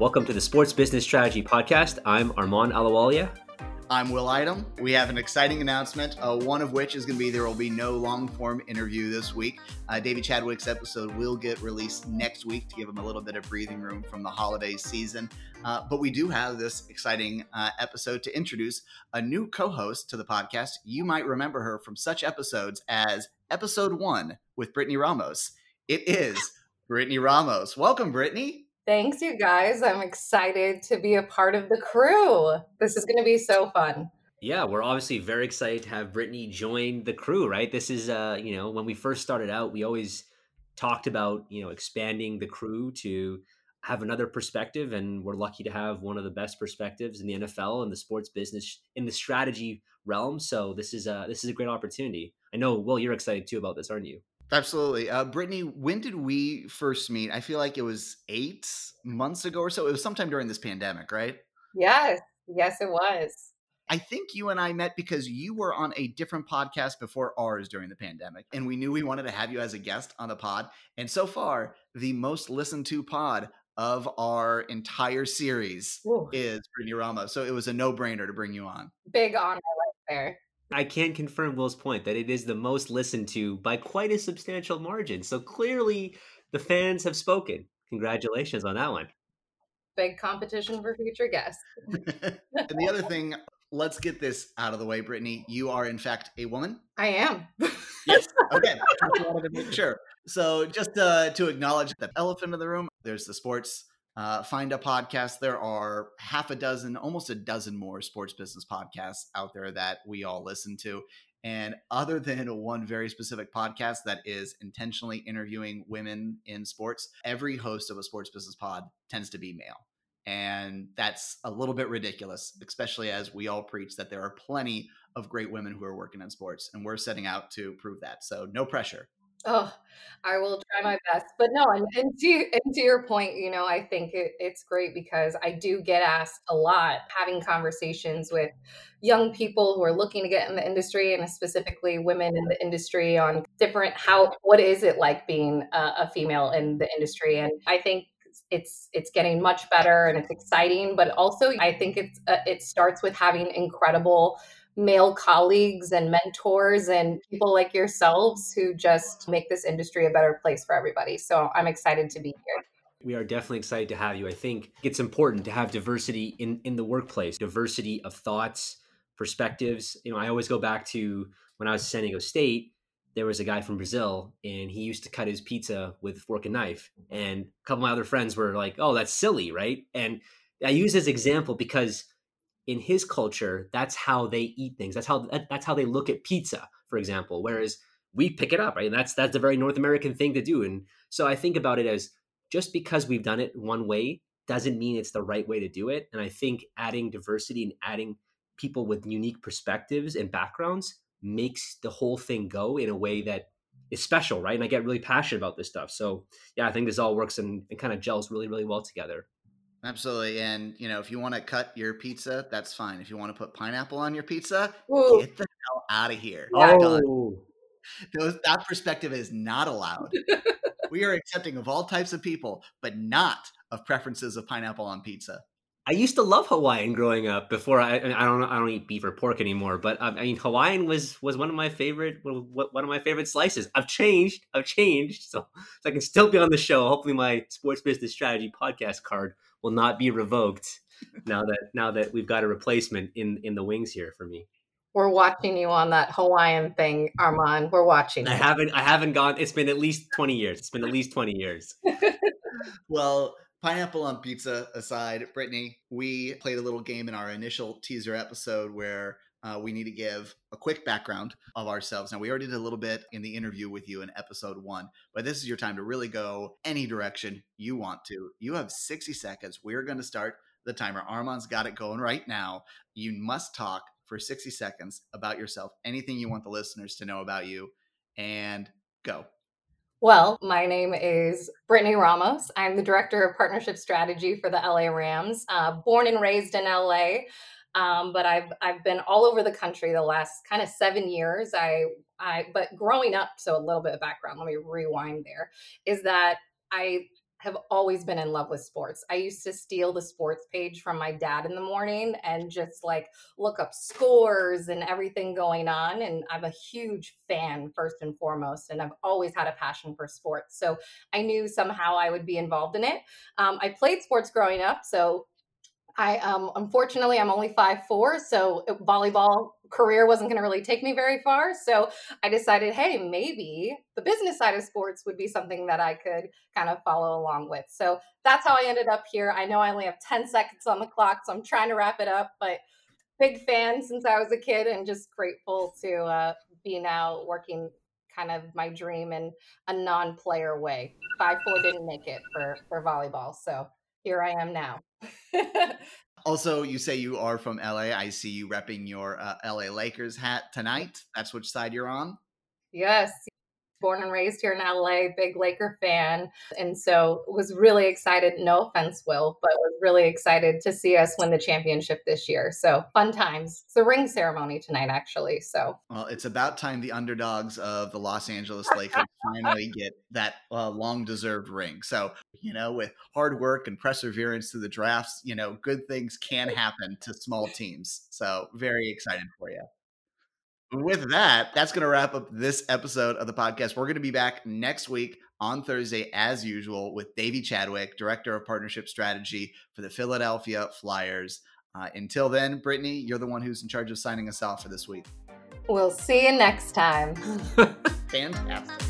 Welcome to the Sports Business Strategy Podcast. I'm Armand Alawalia. I'm Will Item. We have an exciting announcement, uh, one of which is going to be there will be no long form interview this week. Uh, David Chadwick's episode will get released next week to give him a little bit of breathing room from the holiday season. Uh, but we do have this exciting uh, episode to introduce a new co host to the podcast. You might remember her from such episodes as episode one with Brittany Ramos. It is Brittany Ramos. Welcome, Brittany. Thanks, you guys. I'm excited to be a part of the crew. This is going to be so fun. Yeah, we're obviously very excited to have Brittany join the crew, right? This is, uh, you know, when we first started out, we always talked about, you know, expanding the crew to have another perspective. And we're lucky to have one of the best perspectives in the NFL and the sports business in the strategy realm. So this is a, this is a great opportunity. I know, Will, you're excited too about this, aren't you? Absolutely. Uh, Brittany, when did we first meet? I feel like it was eight months ago or so. It was sometime during this pandemic, right? Yes. Yes, it was. I think you and I met because you were on a different podcast before ours during the pandemic. And we knew we wanted to have you as a guest on the pod. And so far, the most listened to pod of our entire series Ooh. is Brittany Ramos. So it was a no brainer to bring you on. Big honor right there. I can confirm Will's point that it is the most listened to by quite a substantial margin. So clearly the fans have spoken. Congratulations on that one. Big competition for future guests. and the other thing, let's get this out of the way, Brittany. You are, in fact, a woman. I am. yes. Okay. I wanted to make sure. So, just uh, to acknowledge that elephant in the room, there's the sports uh, find a podcast. There are half a dozen, almost a dozen more sports business podcasts out there that we all listen to. And other than one very specific podcast that is intentionally interviewing women in sports, every host of a sports business pod tends to be male. And that's a little bit ridiculous, especially as we all preach that there are plenty of great women who are working in sports. And we're setting out to prove that. So, no pressure. Oh, I will try my best. But no, and, and to and to your point, you know, I think it, it's great because I do get asked a lot having conversations with young people who are looking to get in the industry and specifically women in the industry on different how what is it like being a, a female in the industry and I think it's it's getting much better and it's exciting but also I think it's uh, it starts with having incredible male colleagues and mm-hmm. mentors and people like yourselves who just make this industry a better place for everybody. So I'm excited to be here. We are definitely excited to have you. I think it's important to have diversity in, in the workplace, diversity of thoughts, perspectives. You know, I always go back to when I was at San Diego State, there was a guy from Brazil and he used to cut his pizza with fork and knife. And a couple of my other friends were like, oh, that's silly, right? And I use this example because in his culture, that's how they eat things. That's how that's how they look at pizza, for example. Whereas we pick it up, right? And that's that's a very North American thing to do. And so I think about it as just because we've done it one way doesn't mean it's the right way to do it. And I think adding diversity and adding people with unique perspectives and backgrounds makes the whole thing go in a way that is special, right? And I get really passionate about this stuff. So yeah, I think this all works and, and kind of gels really, really well together. Absolutely. And, you know, if you want to cut your pizza, that's fine. If you want to put pineapple on your pizza, Ooh. get the hell out of here. Oh. Those, that perspective is not allowed. we are accepting of all types of people, but not of preferences of pineapple on pizza. I used to love Hawaiian growing up. Before I, I don't, I don't eat beef or pork anymore. But um, I mean, Hawaiian was was one of my favorite, one of my favorite slices. I've changed, I've changed, so, so I can still be on the show. Hopefully, my sports business strategy podcast card will not be revoked now that now that we've got a replacement in in the wings here for me. We're watching you on that Hawaiian thing, Armand. We're watching. I haven't I haven't gone. It's been at least twenty years. It's been at least twenty years. well, pineapple on pizza aside, Brittany, we played a little game in our initial teaser episode where uh, we need to give a quick background of ourselves. Now, we already did a little bit in the interview with you in episode one, but this is your time to really go any direction you want to. You have 60 seconds. We're going to start the timer. Armand's got it going right now. You must talk for 60 seconds about yourself, anything you want the listeners to know about you, and go. Well, my name is Brittany Ramos. I'm the Director of Partnership Strategy for the LA Rams. Uh, born and raised in LA. Um, but I've I've been all over the country the last kind of seven years. I I but growing up, so a little bit of background. Let me rewind. There is that I have always been in love with sports. I used to steal the sports page from my dad in the morning and just like look up scores and everything going on. And I'm a huge fan, first and foremost, and I've always had a passion for sports. So I knew somehow I would be involved in it. Um, I played sports growing up. So I um, unfortunately I'm only five four, so volleyball career wasn't going to really take me very far. So I decided, hey, maybe the business side of sports would be something that I could kind of follow along with. So that's how I ended up here. I know I only have ten seconds on the clock, so I'm trying to wrap it up. But big fan since I was a kid, and just grateful to uh, be now working kind of my dream in a non-player way. Five four didn't make it for for volleyball, so here I am now. also, you say you are from LA. I see you repping your uh, LA Lakers hat tonight. That's which side you're on? Yes, born and raised here in LA, big Laker fan. And so was really excited, no offense, Will, but was really excited to see us win the championship this year. So fun times. It's a ring ceremony tonight, actually. So, well, it's about time the underdogs of the Los Angeles Lakers finally get that uh, long deserved ring. So, you know, with hard work and perseverance through the drafts, you know, good things can happen to small teams. So, very excited for you with that, that's going to wrap up this episode of the podcast. We're going to be back next week on Thursday, as usual, with Davey Chadwick, Director of Partnership Strategy for the Philadelphia Flyers. Uh, until then, Brittany, you're the one who's in charge of signing us off for this week. We'll see you next time. Fantastic.